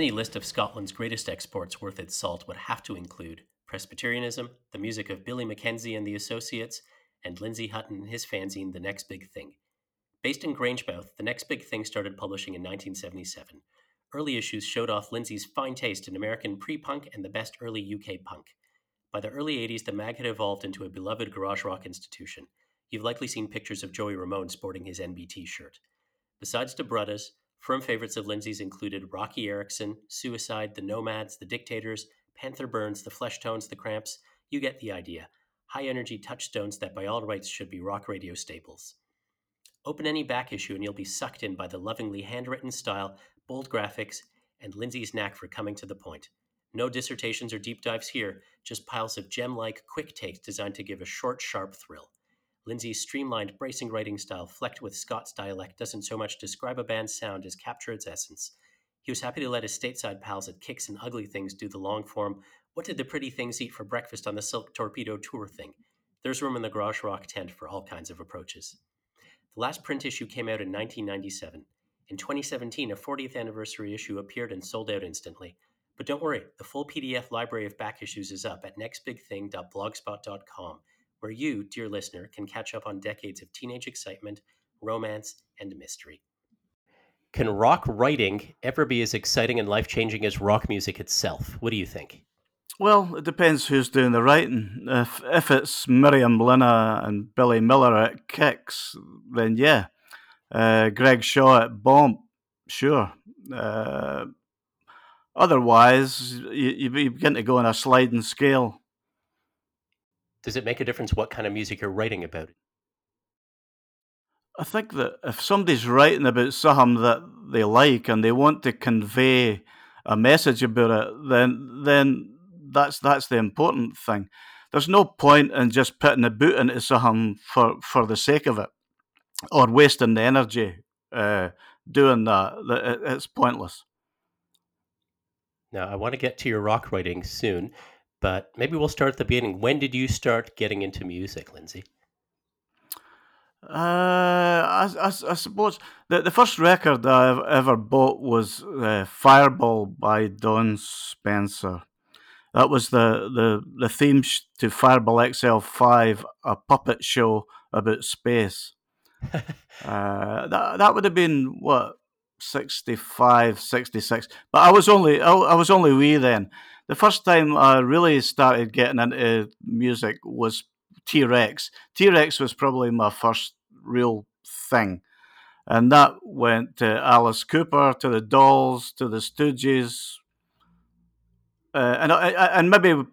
Any list of Scotland's greatest exports worth its salt would have to include Presbyterianism, the music of Billy Mackenzie and the Associates, and Lindsay Hutton and his fanzine The Next Big Thing. Based in Grangemouth, The Next Big Thing started publishing in 1977. Early issues showed off Lindsay's fine taste in American pre punk and the best early UK punk. By the early 80s, the mag had evolved into a beloved garage rock institution. You've likely seen pictures of Joey Ramone sporting his NBT shirt. Besides the Bruddas, firm favorites of Lindsay's included Roky Erickson, Suicide, The Nomads, The Dictators, Panther Burns, The Fleshtones, The Cramps. You get the idea. High energy touchstones that by all rights should be rock radio staples. Open any back issue and you'll be sucked in by the lovingly handwritten style, bold graphics, and Lindsay's knack for coming to the point. No dissertations or deep dives here, just piles of gem like, quick takes designed to give a short, sharp thrill. Lindsay's streamlined, bracing writing style, flecked with Scots dialect, doesn't so much describe a band's sound as capture its essence. He was happy to let his stateside pals at Kicks and Ugly Things do the long form, what did the pretty things eat for breakfast on the Silk Torpedo tour thing? There's room in the Garage Rock tent for all kinds of approaches. The last print issue came out in 1997. In 2017, a 40th anniversary issue appeared and sold out instantly. But don't worry, the full PDF library of back issues is up at nextbigthing.blogspot.com, where you, dear listener, can catch up on decades of teenage excitement, romance, and mystery. Can rock writing ever be as exciting and life changing as rock music itself? What do you think? Well, it depends who's doing the writing. If if it's Miriam Linna and Billy Miller at Kicks, then yeah. Uh, Greg Shaw at Bomp, sure. Uh, otherwise, you, you begin to go on a sliding scale. Does it make a difference what kind of music you're writing about? I think that if somebody's writing about something that they like and they want to convey a message about it, then then that's that's the important thing. There's no point in just putting a boot into something for, for the sake of it, or wasting the energy uh, doing that. It's pointless. Now, I want to get to your rock writing soon, but maybe we'll start at the beginning. When did you start getting into music, Lindsay? Uh, I, I, I, suppose the, the first record I ever bought was uh, Fireball by Don Spencer. That was the the the theme to Fireball XL Five, a puppet show about space. uh, that that would have been what 65, 66. But I was only I, I was only wee then. The first time I really started getting into music was T Rex. T Rex was probably my first real thing. And that went to Alice Cooper, to the Dolls, to the Stooges, uh, and and maybe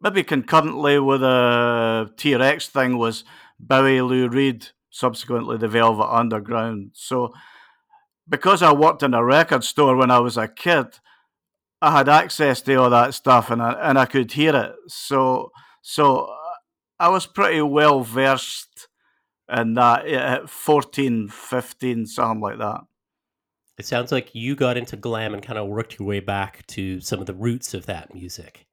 maybe concurrently with a T Rex thing was Bowie, Lou Reed, subsequently the Velvet Underground. So because I worked in a record store when I was a kid, I had access to all that stuff and I, and I could hear it. So so I was pretty well versed in that at 14, 15, something like that. It sounds like you got into glam and kind of worked your way back to some of the roots of that music.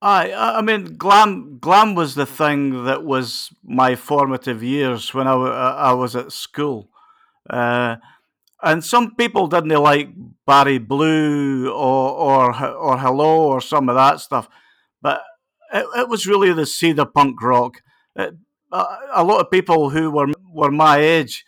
I I mean, glam glam was the thing that was my formative years when I, I was at school. Uh, and some people didn't like Barry Blue or or or Hello or some of that stuff, but it, it was really the seed of punk rock. It, a lot of people who were were my age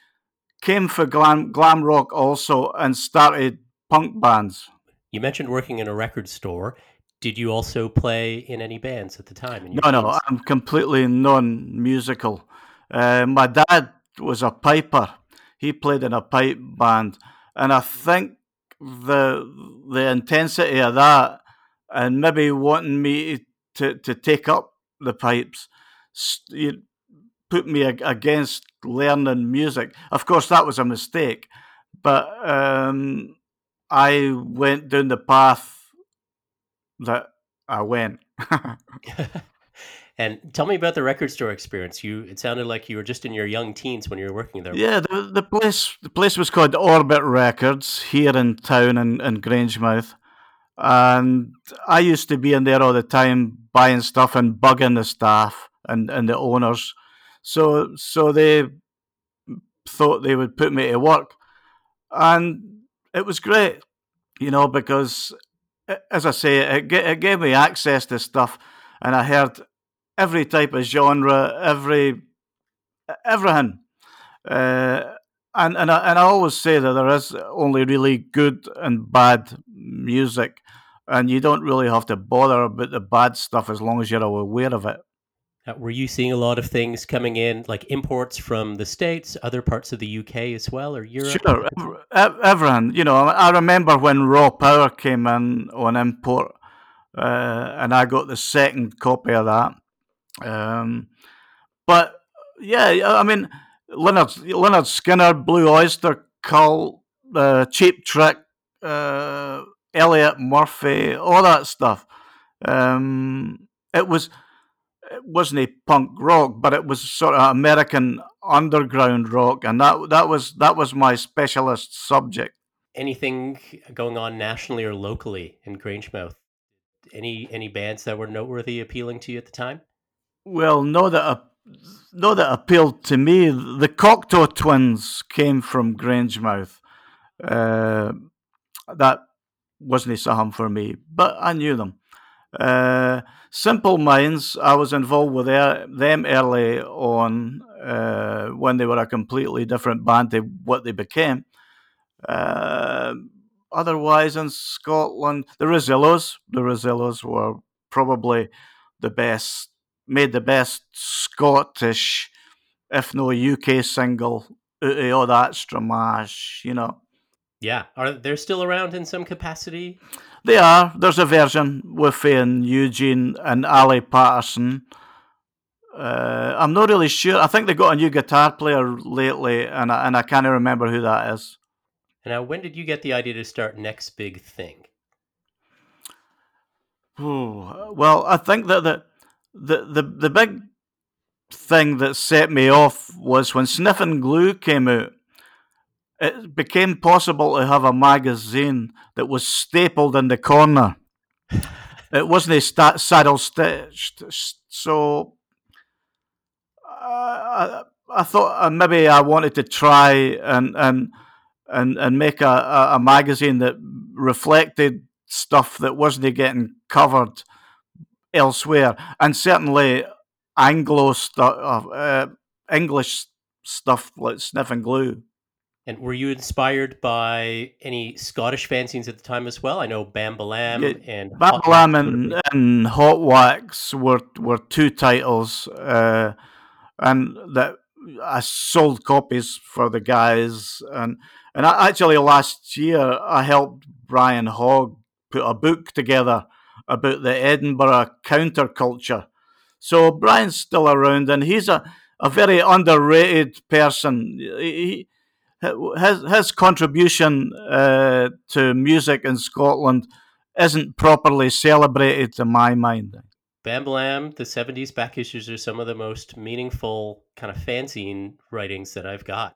came for glam glam rock also and started punk bands. You mentioned working in a record store. Did you also play in any bands at the time? No, no, I'm completely non-musical. Uh, my dad was a piper. He played in a pipe band, and I think the the intensity of that, and maybe wanting me to to take up the pipes, you put me against learning music. Of course, that was a mistake, but um, I went down the path that I went. and tell me about the record store experience. You it sounded like you were just in your young teens when you were working there. Yeah, the, the place the place was called Orbit Records here in town in, in Grangemouth. And I used to be in there all the time buying stuff and bugging the staff and, and the owners. So so they thought they would put me to work. And it was great, you know, because as I say, it, it gave me access to stuff, and I heard every type of genre, every everything. Uh, and and I, and I always say that there is only really good and bad music, and you don't really have to bother about the bad stuff as long as you're aware of it. Uh, were you seeing a lot of things coming in, like imports from the states, other parts of the UK as well, or Europe? Sure, everyone. You know, I remember when Raw Power came in on import, uh, and I got the second copy of that. Um, but yeah, I mean, Lynyrd Leonard Skinner, Blue Oyster Cult, uh, Cheap Trick, uh, Elliott Murphy, all that stuff. Um, it was it wasn't a punk rock, but it was sort of American underground rock, and that that was that was my specialist subject. Anything going on nationally or locally in Grangemouth? Any any bands that were noteworthy, appealing to you at the time? Well, no that uh, no that appealed to me. The Cocteau Twins came from Grangemouth. Uh, that wasn't something for me, but I knew them. Uh, Simple Minds, I was involved with them early on uh, when they were a completely different band to what they became. Uh, otherwise, in Scotland, the Rosillos, the Rezillos were probably the best, made the best Scottish, if no UK single out of all that Stramash, you know. Yeah, are they still around in some capacity? They are. There's a version with Ian Eugene and Ali Patterson. Uh, I'm not really sure. I think they got a new guitar player lately, and I, and I can't remember who that is. Now, when did you get the idea to start Next Big Thing? Oh, well, I think that the, the the the big thing that set me off was when Sniffing Glue came out it became possible to have a magazine that was stapled in the corner. it wasn't a saddle stitched. So uh, I, I thought uh, maybe I wanted to try and and and and make a, a, a magazine that reflected stuff that wasn't getting covered elsewhere, and certainly Anglo stuff, uh, English stuff like Sniffing Glue. And were you inspired by any Scottish fanzines at the time as well? I know Bam Balam yeah, and Bam Balam and, and Hot Wax were were two titles, uh, and that I sold copies for the guys. And and I, actually last year I helped Brian Hogg put a book together about the Edinburgh counterculture. So Brian's still around, and he's a a very underrated person. He, his his contribution uh, to music in Scotland isn't properly celebrated to my mind. Bam Balam, the 70s back issues are some of the most meaningful kind of fanzine writings that I've got.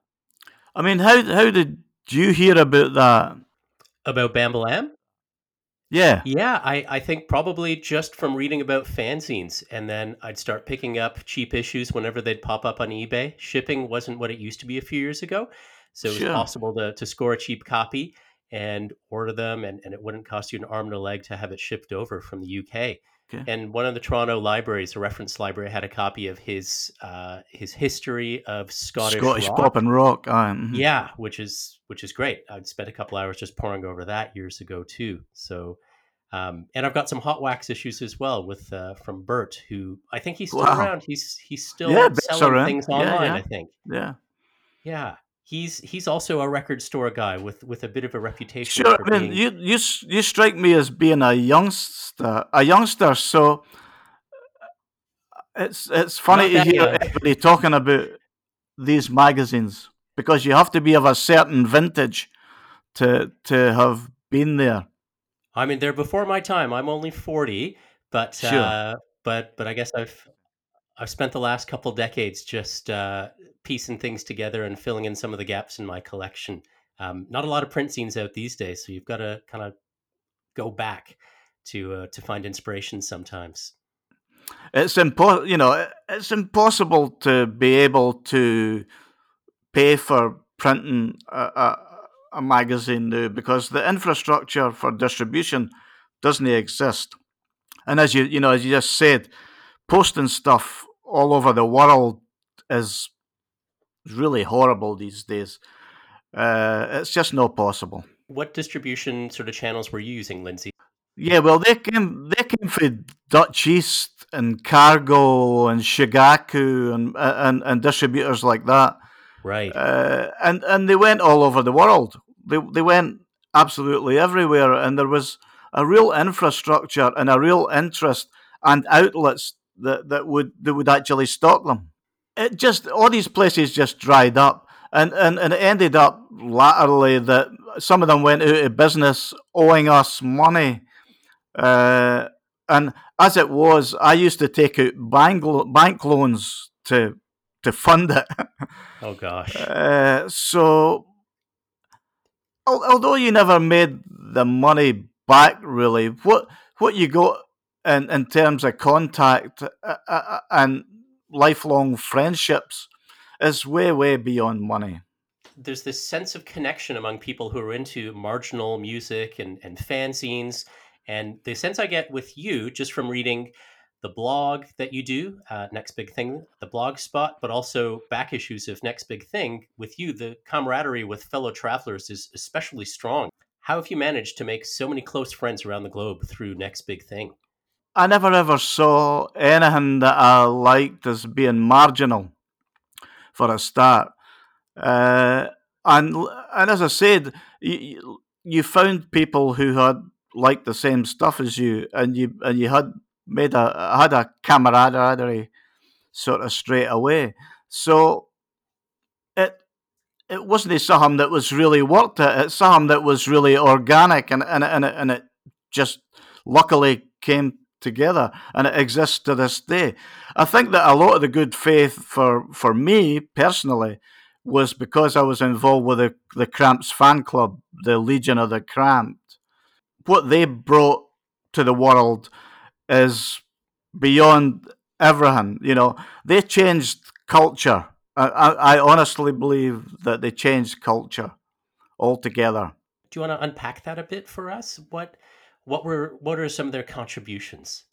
I mean, how how did you hear about that? About Bam Balam? Yeah. Yeah, I, I think probably just from reading about fanzines. And then I'd start picking up cheap issues whenever they'd pop up on eBay. Shipping wasn't what it used to be a few years ago. So it was sure. possible to, to score a cheap copy and order them, and, and it wouldn't cost you an arm and a leg to have it shipped over from the UK. Okay. And one of the Toronto libraries, a reference library, had a copy of his uh, his history of Scottish Scottish rock. pop and rock. Um, yeah, which is which is great. I'd spent a couple hours just poring over that years ago too. So, um, and I've got some hot wax issues as well with uh, from Bert, who I think he's still wow. around. He's he's still yeah, selling around. things online. Yeah, yeah. I think. Yeah. Yeah he's he's also a record store guy with with a bit of a reputation. Sure, I mean, being... you you you strike me as being a youngster, a youngster. So it's it's funny to hear young. everybody talking about these magazines because you have to be of a certain vintage to to have been there. I mean, they're before my time. I'm only forty, but sure. uh, but but I guess I've I've spent the last couple decades just uh, piecing things together and filling in some of the gaps in my collection. Um, not a lot of print scenes out these days, so you've got to kind of go back to uh, to find inspiration sometimes. It's impo- you know, it's impossible to be able to pay for printing a, a, a magazine now because the infrastructure for distribution doesn't exist. And as you you know, as you just said, posting stuff all over the world is really horrible these days. Uh, it's just not possible. What distribution sort of channels were you using, Lindsay? Yeah, well, they came they came from Dutch East and Cargo and Shigaku and and, and distributors like that. Right. Uh, and and they went all over the world. They they went absolutely everywhere, and there was a real infrastructure and a real interest and outlets that, that would that would actually stock them. It just all these places just dried up, and and, and it ended up latterly that some of them went out of business, owing us money. Uh, and as it was, I used to take out bank bank loans to to fund it. Oh gosh. Uh, so, although you never made the money back, really, what what you got in in terms of contact uh, uh, uh, and lifelong friendships is way way beyond money. There's this sense of connection among people who are into marginal music and and fanzines, and the sense I get with you just from reading the blog that you do, uh, Next Big Thing, the blog spot, but also back issues of Next Big Thing. With you, the camaraderie with fellow travelers is especially strong. How have you managed to make so many close friends around the globe through Next Big Thing? I never ever saw anything that I liked as being marginal for a start. Uh, and and as I said, you, you found people who had liked the same stuff as you, and you and you had made a had a camaraderie sort of straight away. So it it wasn't something that was really worked it. It's something that was really organic and and and it, and it just luckily came together and it exists to this day. I think that a lot of the good faith for for me personally was because I was involved with the, the Cramps fan club, the Legion of the Cramped. What they brought to the world is beyond everything. You know, they changed culture. I, I, I honestly believe that they changed culture altogether. Do you want to unpack that a bit for us? What what were what are some of their contributions?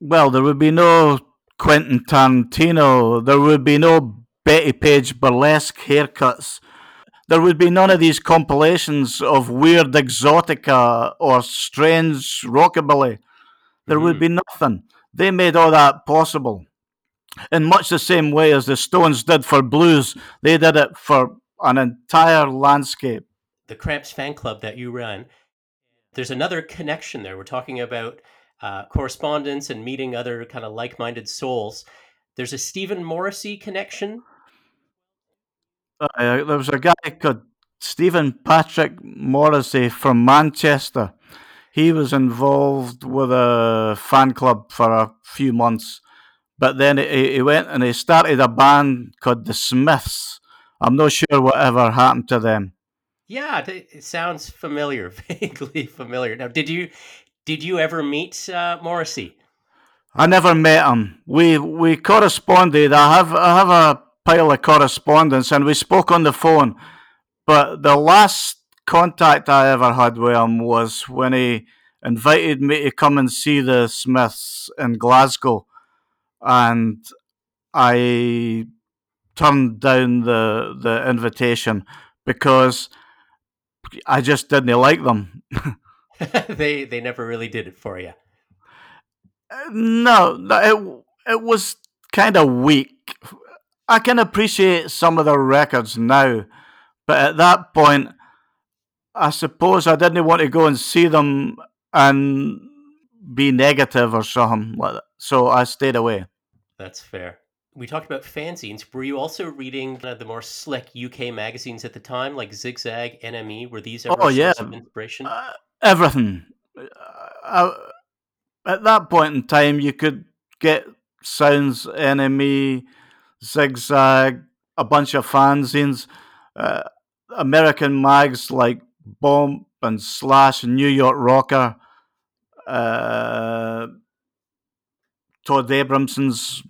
Well, there would be no Quentin Tarantino. There would be no Betty Page burlesque haircuts. There would be none of these compilations of weird exotica or strange rockabilly there mm would be nothing. They made all that possible. In much the same way as the Stones did for blues, they did it for an entire landscape. The Cramps fan club that you run, there's another connection there. We're talking about uh, correspondence and meeting other kind of like minded souls. There's a Stephen Morrissey connection. Uh, there was a guy called Stephen Patrick Morrissey from Manchester he was involved with a fan club for a few months, but then he, he went and he started a band called the Smiths. I'm not sure whatever happened to them. Yeah, it sounds familiar, vaguely familiar. Now, did you did you ever meet uh, Morrissey? I never met him. We we corresponded. I have I have a pile of correspondence, and we spoke on the phone. But the last contact I ever had with him was when he invited me to come and see the Smiths in Glasgow, and I turned down the the invitation because I just didn't like them. they they never really did it for you. No, it it was kind of weak. I can appreciate some of the records now, but at that point, I suppose I didn't want to go and see them and be negative or something like that. So I stayed away. That's fair. We talked about fanzines. Were you also reading uh, the more slick UK magazines at the time, like Zigzag, NME? Were these ever oh, yeah. of inspiration? Uh, everything. Uh, at that point in time, you could get Sounds, NME, Zigzag, a bunch of fanzines, uh, American mags like Bomp and Slash, New York Rocker, uh, Todd Abramson's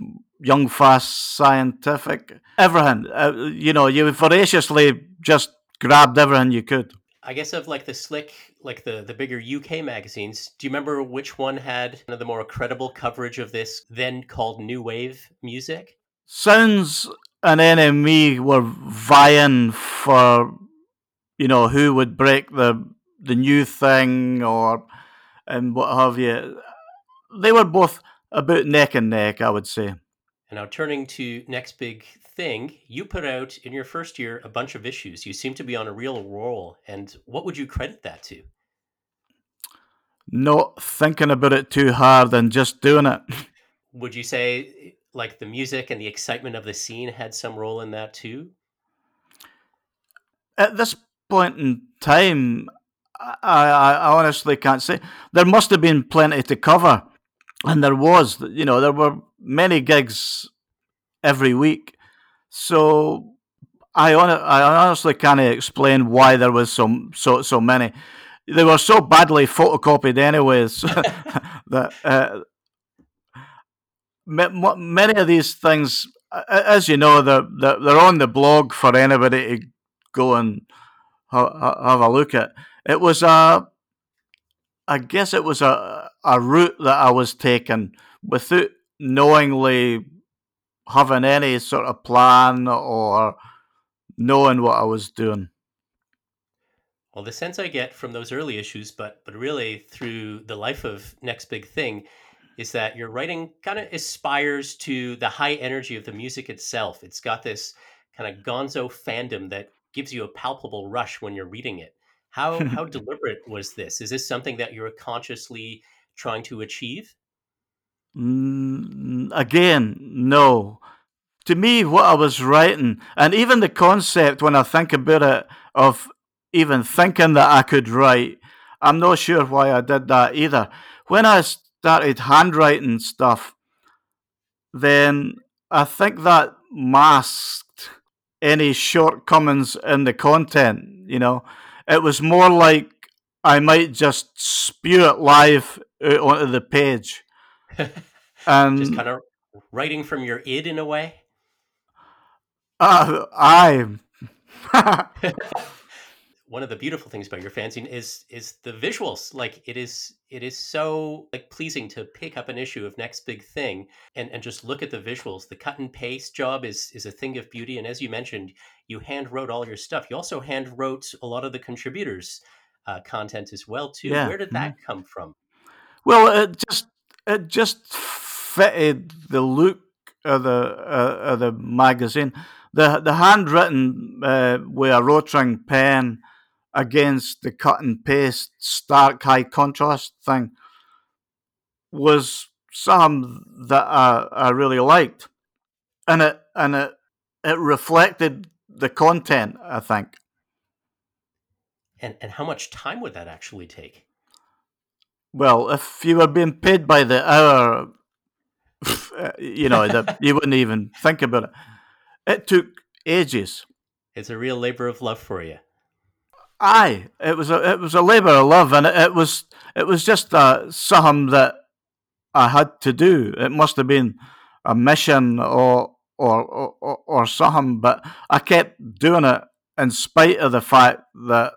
Young Fast Scientific, everything. Uh, you know, you voraciously just grabbed everything you could. I guess of like the slick, like the the bigger UK magazines. Do you remember which one had one of the more credible coverage of this then called new wave music? Sounds and NME were vying for, you know, who would break the the new thing or and what have you. They were both about neck and neck, I would say. And now turning to next big thing, you put out in your first year a bunch of issues. You seem to be on a real roll. And what would you credit that to? Not thinking about it too hard and just doing it. Would you say like the music and the excitement of the scene had some role in that too? At this point in time, I, I, I honestly can't say. There must have been plenty to cover, and there was. You know, there were many gigs every week, so I, on, I honestly can't explain why there was so so so many. They were so badly photocopied, anyways, that uh, many of these things, as you know, they're, they're on the blog for anybody to go and have a look at. It was a, I guess it was a a route that I was taking without knowingly having any sort of plan or knowing what I was doing. Well, the sense I get from those early issues, but but really through the life of Next Big Thing, is that your writing kind of aspires to the high energy of the music itself. It's got this kind of gonzo fandom that gives you a palpable rush when you're reading it. How how deliberate was this? Is this something that you're consciously trying to achieve? Mm, again, no. To me, what I was writing, and even the concept when I think about it, of even thinking that I could write, I'm not sure why I did that either. When I started handwriting stuff, then I think that masked any shortcomings in the content. You know, it was more like I might just spew it live out onto the page. and just kind of writing from your id in a way. Uh, I. One of the beautiful things about your fanzine is is the visuals. Like it is it is so like pleasing to pick up an issue of Next Big Thing and, and just look at the visuals. The cut and paste job is is a thing of beauty. And as you mentioned, you hand wrote all your stuff. You also hand wrote a lot of the contributors' uh, content as well too. Yeah. Where did that mm-hmm. come from? Well, it just it just fitted the look of the uh, of the magazine. The the handwritten uh, with a Rotring pen against the cut and paste stark high contrast thing was some that I, I really liked, and it and it it reflected the content. I think. And and how much time would that actually take? Well, if you were being paid by the hour, you know, that you wouldn't even think about it. It took ages. It's a real labor of love for you. Aye, it was a it was a labor of love, and it, it was it was just uh, something that I had to do. It must have been a mission or or or, or something, but I kept doing it in spite of the fact that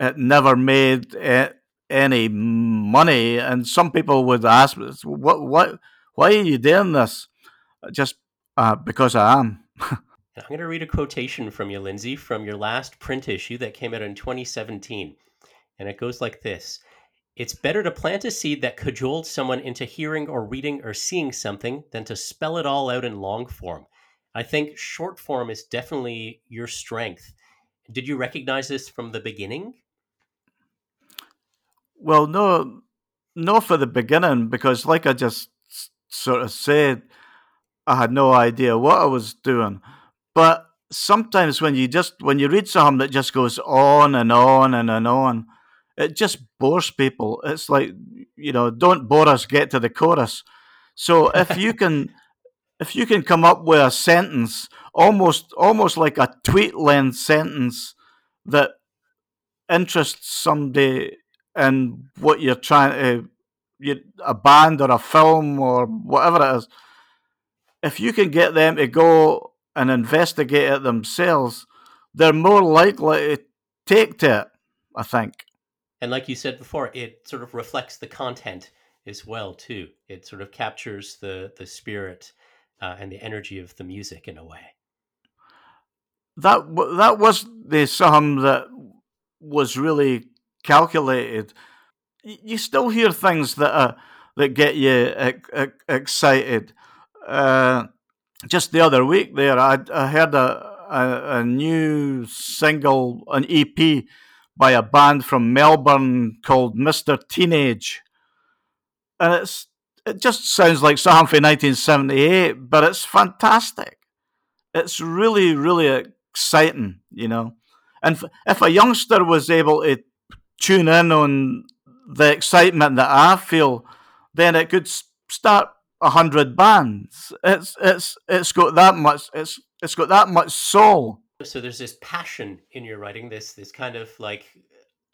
it never made it any money. And some people would ask, "What? What? Why are you doing this?" Just uh, because I am. I'm going to read a quotation from you, Lindsay, from your last print issue that came out in 2017. And it goes like this It's better to plant a seed that cajoled someone into hearing or reading or seeing something than to spell it all out in long form. I think short form is definitely your strength. Did you recognize this from the beginning? Well, no, no, for the beginning, because like I just sort of said, I had no idea what I was doing. But sometimes when you just when you read something that just goes on and on and, and on, it just bores people. It's like you know, don't bore us, get to the chorus. So if you can if you can come up with a sentence almost almost like a tweet length sentence that interests somebody in what you're trying to you, a band or a film or whatever it is if you can get them to go and investigate it themselves, they're more likely to take to it. I think. And like you said before, it sort of reflects the content as well too. It sort of captures the the spirit uh, and the energy of the music in a way. That that was the song that was really calculated. You still hear things that are, that get you excited. Uh, just the other week, there I, I heard a, a, a new single, an EP by a band from Melbourne called Mr. Teenage. And it's it just sounds like something from 1978, but it's fantastic. It's really, really exciting, you know. And if a youngster was able to tune in on the excitement that I feel, then it could start a hundred bands. It's it's it's got that much. It's it's got that much soul. So there's this passion in your writing, this this kind of like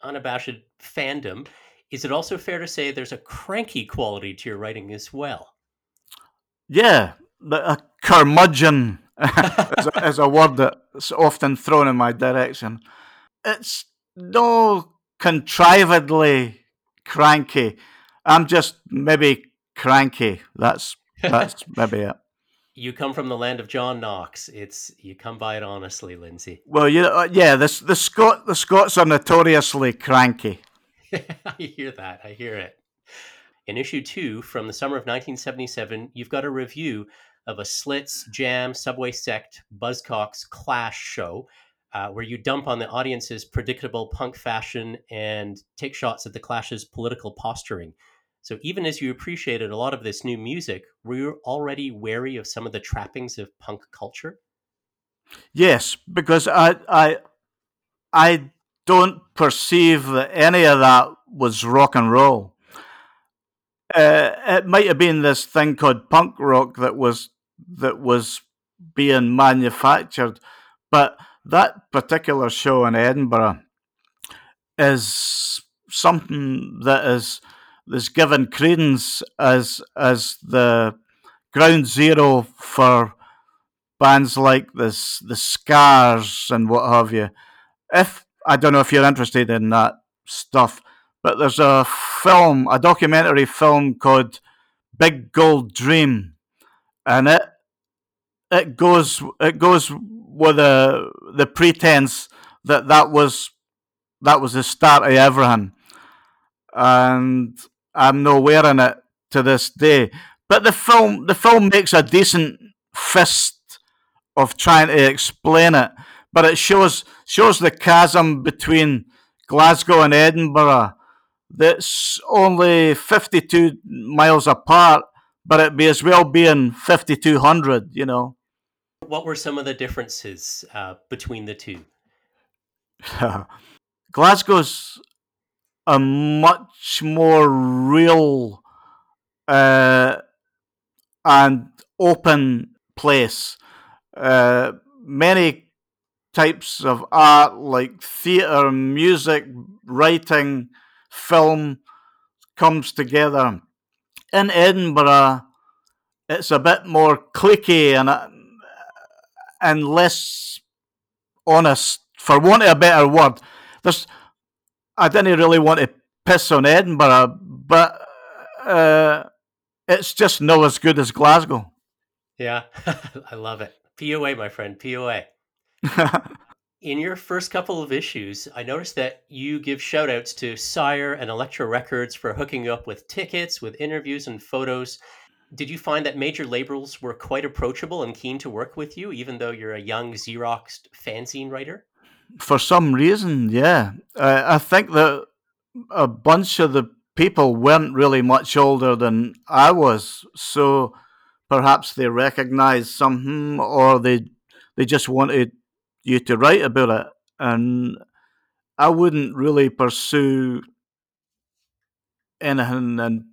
unabashed fandom. Is it also fair to say there's a cranky quality to your writing as well? Yeah, a curmudgeon is, a, is a word that's often thrown in my direction. It's no contrivedly cranky. I'm just maybe cranky. That's that's maybe it you come from the land of John Knox. It's you come by it honestly, Lindsay. Well, you uh, yeah, the the Scot the Scots are notoriously cranky. I hear that. I hear it. In issue two from the summer of 1977, you've got a review of a Slits, Jam, Subway Sect, Buzzcocks Clash show, uh, where you dump on the audience's predictable punk fashion and take shots at the Clash's political posturing. So even as you appreciated a lot of this new music, were you already wary of some of the trappings of punk culture? Yes, because I I I don't perceive that any of that was rock and roll. Uh, it might have been this thing called punk rock that was that was being manufactured, but that particular show in Edinburgh is something that is is given credence as as the ground zero for bands like this, the Scars and what have you. If I don't know if you're interested in that stuff, but there's a film, a documentary film called Big Gold Dream, and it it goes it goes with the the pretense that that was that was the start of everything, and I'm nowhere in it to this day. But the film, the film makes a decent fist of trying to explain it, but it shows shows the chasm between Glasgow and Edinburgh. That's only 52 miles apart, but it may as well be in 5200. You know. What were some of the differences uh, between the two? Glasgow's a much more real uh, and open place. Uh, many types of art, like theatre, music, writing, film, comes together. In Edinburgh, it's a bit more cliquey and uh, and less honest, for want of a better word. There's I didn't really want to piss on Edinburgh, but uh, it's just no as good as Glasgow. Yeah, I love it. POA, my friend, POA. In your first couple of issues, I noticed that you give shout outs to Sire and Elektra Records for hooking you up with tickets, with interviews and photos. Did you find that major labels were quite approachable and keen to work with you, even though you're a young Xerox fanzine writer? for some reason, yeah. I think that a bunch of the people weren't really much older than I was, so perhaps they recognized something hmm, or they they just wanted you to write about it. And I wouldn't really pursue anything in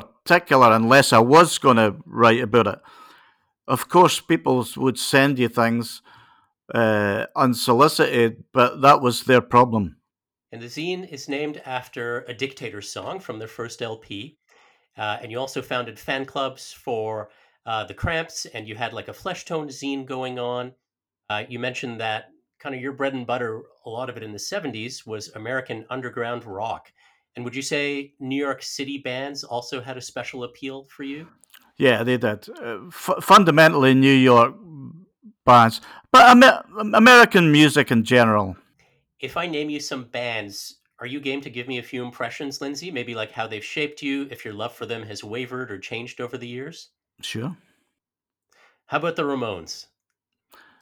particular unless I was going to write about it. Of course, people would send you things uh, unsolicited, but that was their problem. And the zine is named after a dictator song from their first LP. Uh, and you also founded fan clubs for uh, the Cramps, and you had like a flesh tone zine going on. Uh, you mentioned that kind of your bread and butter, a lot of it in the 70s, was American underground rock. And would you say New York City bands also had a special appeal for you? Yeah, they did. Uh, f- fundamentally, New York bands, but Amer- American music in general. If I name you some bands, are you game to give me a few impressions, Lindsay? Maybe like how they've shaped you, if your love for them has wavered or changed over the years? Sure. How about the Ramones?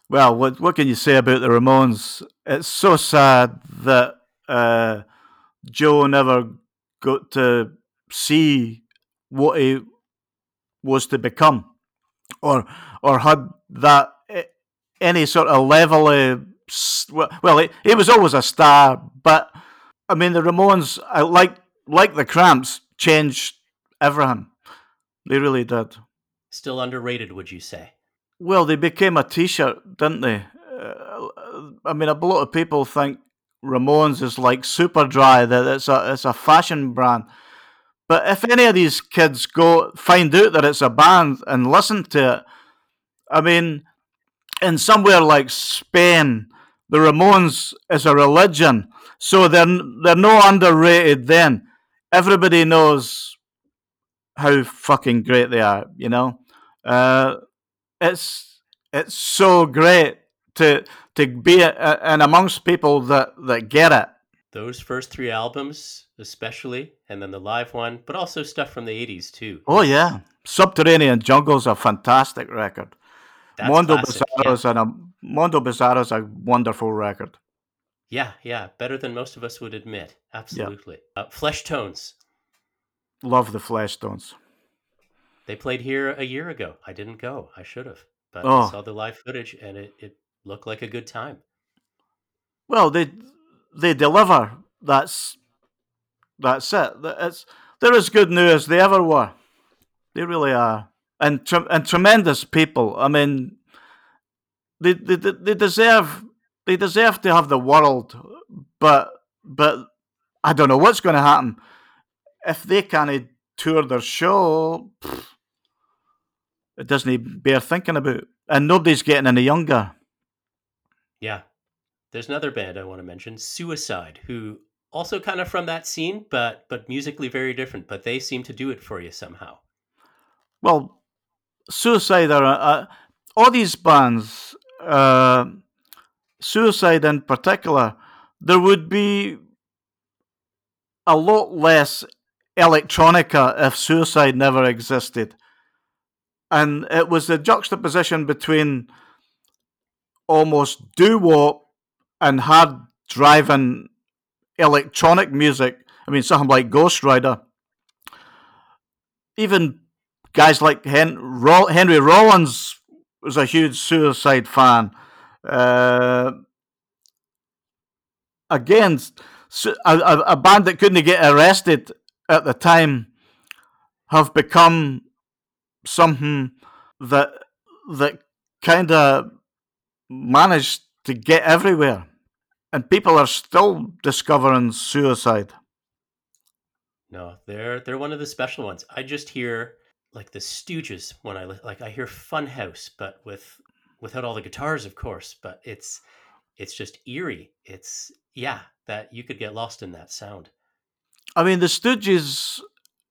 Well, what what can you say about the Ramones? It's so sad that uh, Joe never got to see what he was to become, or or had that any sort of level of well, he, he was always a star, but I mean the Ramones, like like the Cramps, changed everything. They really did. Still underrated, would you say? Well, they became a T-shirt, didn't they? Uh, I mean, a lot of people think Ramones is like super dry. that it's a it's a fashion brand. But if any of these kids go find out that it's a band and listen to it, I mean, in somewhere like Spain, the Ramones is a religion, so they're they're no underrated. Then everybody knows how fucking great they are. You know, uh, it's it's so great to to be a, a, and amongst people that that get it. Those first three albums, especially, and then the live one, but also stuff from the '80s too. Oh yeah, Subterranean Jungle's a fantastic record. That's Mondo Bizarro's yeah. and a Mondo Bizarro's a wonderful record. Yeah, yeah, better than most of us would admit. Absolutely. Yeah. Uh, Fleshtones. Love the Flesh Tones. They played here a year ago. I didn't go. I should have, but oh. I saw the live footage and it, it looked like a good time. Well, they they deliver. That's that's it. It's they're as good now as they ever were. They really are, and and tremendous people. I mean, they, they they deserve they deserve to have the world, but but I don't know what's going to happen if they can't tour their show. Pfft, it doesn't even bear thinking about, and nobody's getting any younger. Yeah, there's another band I want to mention, Suicide, who also kind of from that scene, but but musically very different. But they seem to do it for you somehow. Well, Suicide are uh, all these bands uh, suicide in particular, there would be a lot less electronica if suicide never existed. And it was the juxtaposition between almost doo wop and hard driving electronic music. I mean, something like Ghost Rider. Even guys like Hen- Henry Rollins was a huge Suicide fan. Uh, again, a, a, band that couldn't get arrested at the time have become something that that kind of managed to get everywhere, and people are still discovering suicide. No, they're they're one of the special ones. I just hear like the Stooges when I like I hear Funhouse, but with without all the guitars, of course. But it's it's just eerie. It's yeah, that you could get lost in that sound. I mean, the Stooges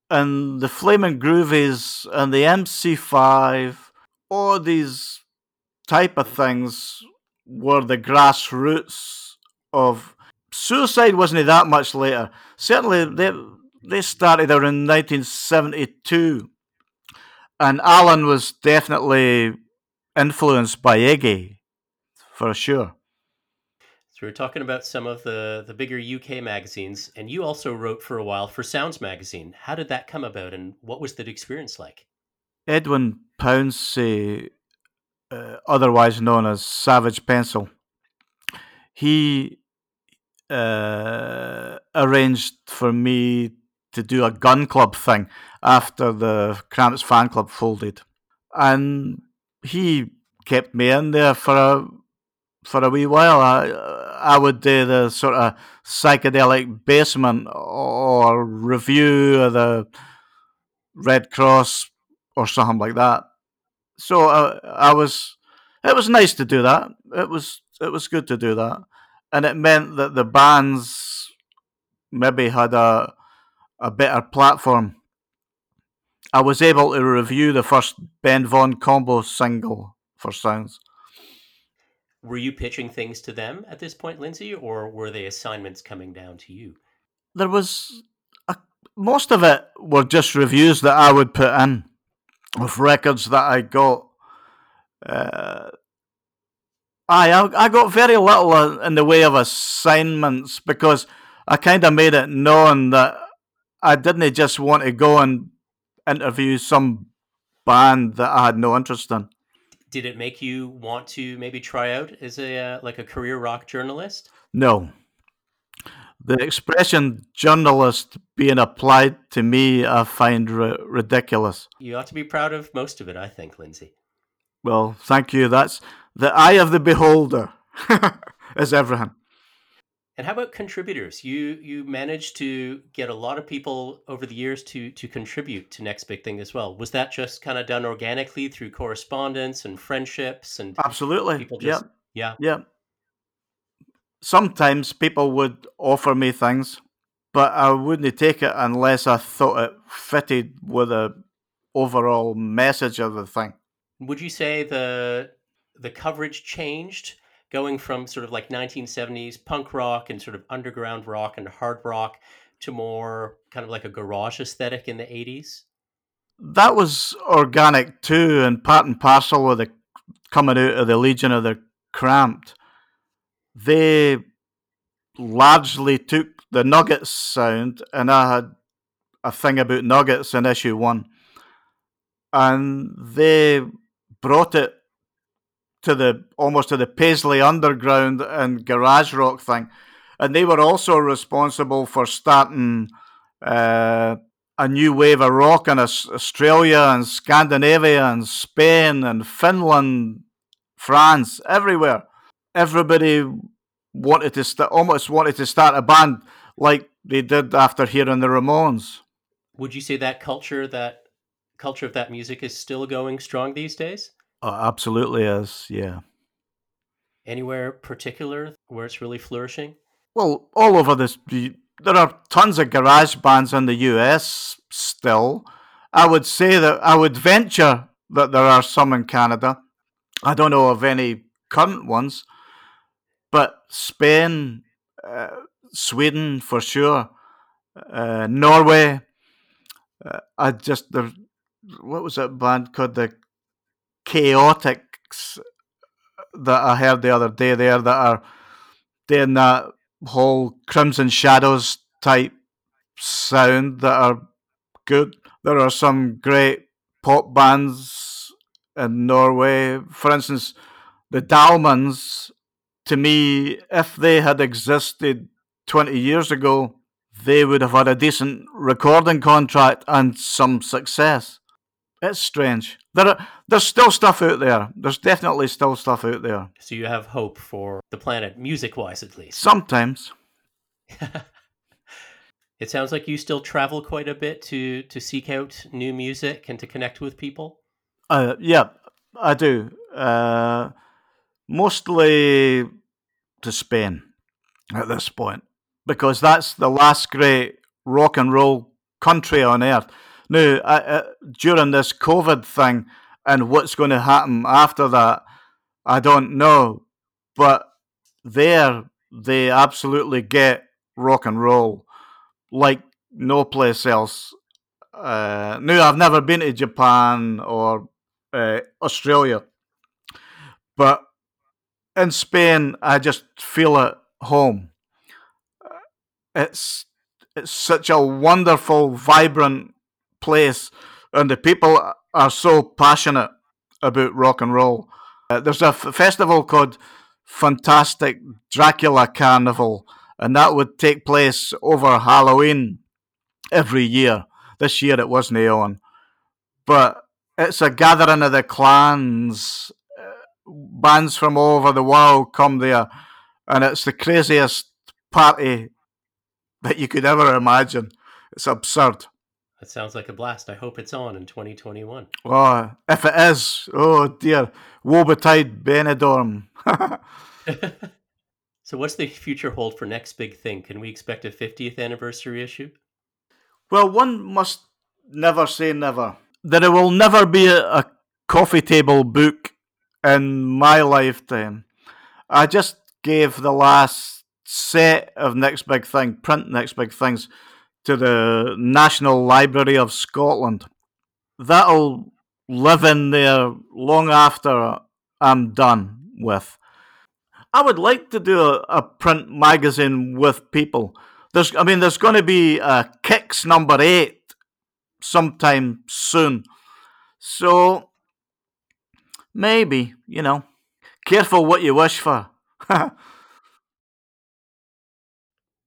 and the Flaming Groovies and the MC5, all these type of things were the grassroots of suicide. Wasn't it that much later? Certainly, they they started around 1972 and Alan was definitely influenced by Iggy, for sure. So we're talking about some of the the bigger UK magazines, and you also wrote for a while for Sounds magazine. How did that come about, and what was that experience like? Edwin Pouncey, uh, otherwise known as Savage Pencil, he uh, arranged for me to do a gun club thing after the Cramps fan club folded, and he kept me in there for a for a wee while. I I would do the sort of psychedelic basement or review of the Redd Kross or something like that. So I, uh, I was. It was nice to do that. It was it was good to do that, and it meant that the bands maybe had a a better platform. I was able to review the first Ben Vaughn combo single for Sounds. Were you pitching things to them at this point, Lindsay, or were they assignments coming down to you? There was a, most of it were just reviews that I would put in of records that I got. Uh, I I got very little in the way of assignments because I kind of made it known that I didn't just want to go and interview some band that I had no interest in. Did it make you want to maybe try out as a uh, like a career rock journalist? No. The expression journalist being applied to me, I find r- ridiculous. You ought to be proud of most of it, I think, Lindsay. Well, thank you. That's the eye of the beholder, is everything. And how about contributors? You you managed to get a lot of people over the years to to contribute to Next Big Thing as well. Was that just kind of done organically through correspondence and friendships and absolutely? People just, yeah, yeah, yeah. Sometimes people would offer me things, but I wouldn't take it unless I thought it fitted with the overall message of the thing. Would you say the the coverage changed going from sort of like 1970s punk rock and sort of underground rock and hard rock to more kind of like a garage aesthetic in the 80s? That was organic too, and part and parcel with the coming out of the Legion of the Cramped. They largely took the Nuggets sound, and I had a thing about Nuggets in issue one, and they brought it to the almost to the Paisley Underground and garage rock thing, and they were also responsible for starting uh, a new wave of rock in Australia and Scandinavia and Spain and Finland, France, everywhere. Everybody wanted to st- almost wanted to start a band like they did after hearing the Ramones. Would you say that culture, that culture of that music, is still going strong these days? Oh, absolutely is, yeah. Anywhere particular where it's really flourishing? Well, all over this. There are tons of garage bands in the US still. I would say that I would venture that there are some in Canada. I don't know of any current ones, but Spain, uh, Sweden for sure, uh, Norway. Uh, I just there. What was that band called? The chaotics that I heard the other day there that are doing that whole Crimson Shadows type sound that are good. There are some great pop bands in Norway. For instance, the Dahlmans, to me, if they had existed 20 years ago, they would have had a decent recording contract and some success. It's strange. There are, there's still stuff out there. There's definitely still stuff out there. So you have hope for the planet, music wise at least. Sometimes. it sounds like you still travel quite a bit to to seek out new music and to connect with people. Uh, yeah, I do. Uh, mostly to Spain at this point because that's the last great rock and roll country on earth. Now, uh, during this COVID thing and what's going to happen after that, I don't know. But there, they absolutely get rock and roll like no place else. Uh, now, I've never been to Japan or uh, Australia, but in Spain, I just feel at home. It's it's such a wonderful, vibrant place, and the people are so passionate about rock and roll. Uh, there's a f- festival called Fantastic Dracula Carnival, and that would take place over Halloween every year. This year it wasn't on, but it's a gathering of the clans. Bands from all over the world come there, and it's the craziest party that you could ever imagine. It's absurd. That sounds like a blast. I hope it's on in 2021. Oh, if it is, oh dear, woe betide Benidorm. so, what's the future hold for next big thing? Can we expect a 50th anniversary issue? Well, one must never say never. There will never be a, a coffee table book in my lifetime. I just gave the last set of Next Big Thing, print Next Big Things, to the National Library of Scotland. That'll live in there long after I'm done with. I would like to do a, a print magazine with people. There's, I mean, there's going to be a Kicks number eight sometime soon. So maybe, you know, careful what you wish for.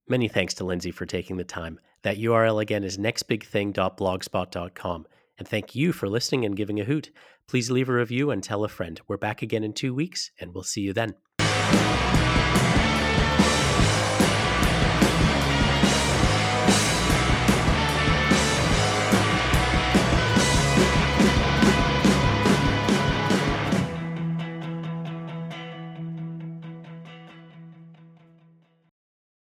Many thanks to Lindsay for taking the time. That URL again is nextbigthing.blogspot.com. And thank you for listening and giving a hoot. Please leave a review and tell a friend. We're back again in two weeks, and we'll see you then.